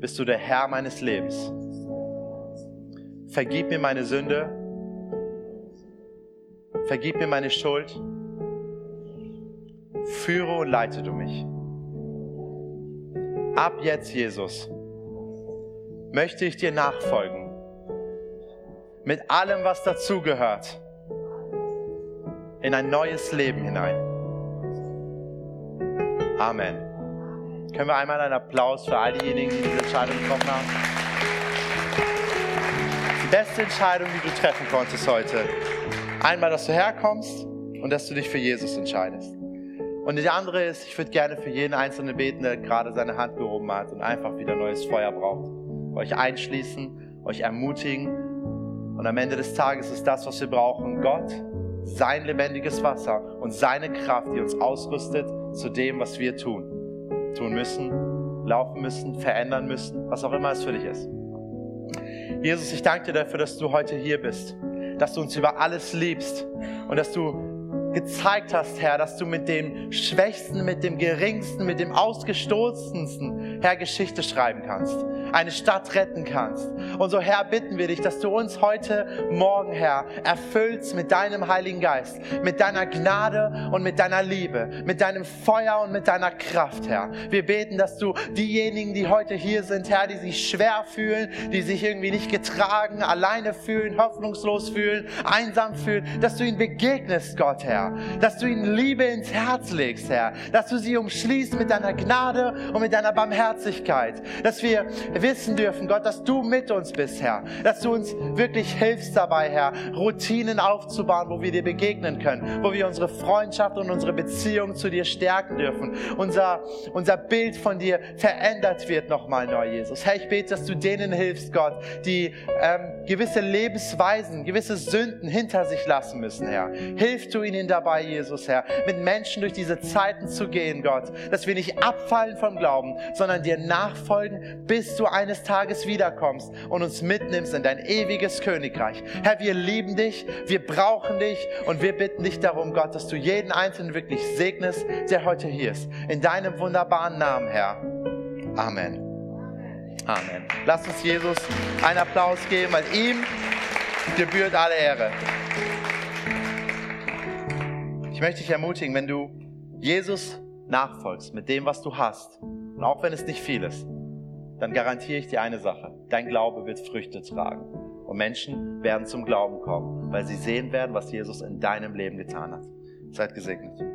bist du der Herr meines Lebens vergib mir meine Sünde, vergib mir meine Schuld, führe und leite du mich. Ab jetzt, Jesus, möchte ich dir nachfolgen, mit allem, was dazugehört, in ein neues Leben hinein. Amen. Können wir einmal einen Applaus für all diejenigen, die diese Entscheidung getroffen haben? Beste Entscheidung, die du treffen konntest heute. Einmal, dass du herkommst und dass du dich für Jesus entscheidest. Und die andere ist, ich würde gerne für jeden Einzelnen beten, der gerade seine Hand gehoben hat und einfach wieder neues Feuer braucht. Euch einschließen, euch ermutigen. Und am Ende des Tages ist das, was wir brauchen, Gott, sein lebendiges Wasser und seine Kraft, die uns ausrüstet zu dem, was wir tun. Tun müssen, laufen müssen, verändern müssen, was auch immer es für dich ist. Jesus, ich danke dir dafür, dass du heute hier bist, dass du uns über alles liebst und dass du gezeigt hast, Herr, dass du mit dem Schwächsten, mit dem Geringsten, mit dem Ausgestoßensten, Herr, Geschichte schreiben kannst, eine Stadt retten kannst. Und so, Herr, bitten wir dich, dass du uns heute Morgen, Herr, erfüllst mit deinem Heiligen Geist, mit deiner Gnade und mit deiner Liebe, mit deinem Feuer und mit deiner Kraft, Herr. Wir beten, dass du diejenigen, die heute hier sind, Herr, die sich schwer fühlen, die sich irgendwie nicht getragen, alleine fühlen, hoffnungslos fühlen, einsam fühlen, dass du ihnen begegnest, Gott, Herr. Dass du ihnen Liebe ins Herz legst, Herr. Dass du sie umschließt mit deiner Gnade und mit deiner Barmherzigkeit. Dass wir wissen dürfen, Gott, dass du mit uns bist, Herr. Dass du uns wirklich hilfst dabei, Herr, Routinen aufzubauen, wo wir dir begegnen können. Wo wir unsere Freundschaft und unsere Beziehung zu dir stärken dürfen. Unser, unser Bild von dir verändert wird nochmal neu, Jesus. Herr, ich bete, dass du denen hilfst, Gott, die ähm, gewisse Lebensweisen, gewisse Sünden hinter sich lassen müssen, Herr. Hilf du ihnen dabei, Jesus, Herr, mit Menschen durch diese Zeiten zu gehen, Gott, dass wir nicht abfallen vom Glauben, sondern dir nachfolgen, bis du eines Tages wiederkommst und uns mitnimmst in dein ewiges Königreich. Herr, wir lieben dich, wir brauchen dich und wir bitten dich darum, Gott, dass du jeden Einzelnen wirklich segnest, der heute hier ist. In deinem wunderbaren Namen, Herr. Amen. Amen. Lass uns Jesus einen Applaus geben, weil ihm gebührt alle Ehre möchte dich ermutigen, wenn du Jesus nachfolgst mit dem, was du hast, und auch wenn es nicht viel ist, dann garantiere ich dir eine Sache. Dein Glaube wird Früchte tragen. Und Menschen werden zum Glauben kommen, weil sie sehen werden, was Jesus in deinem Leben getan hat. Seid gesegnet.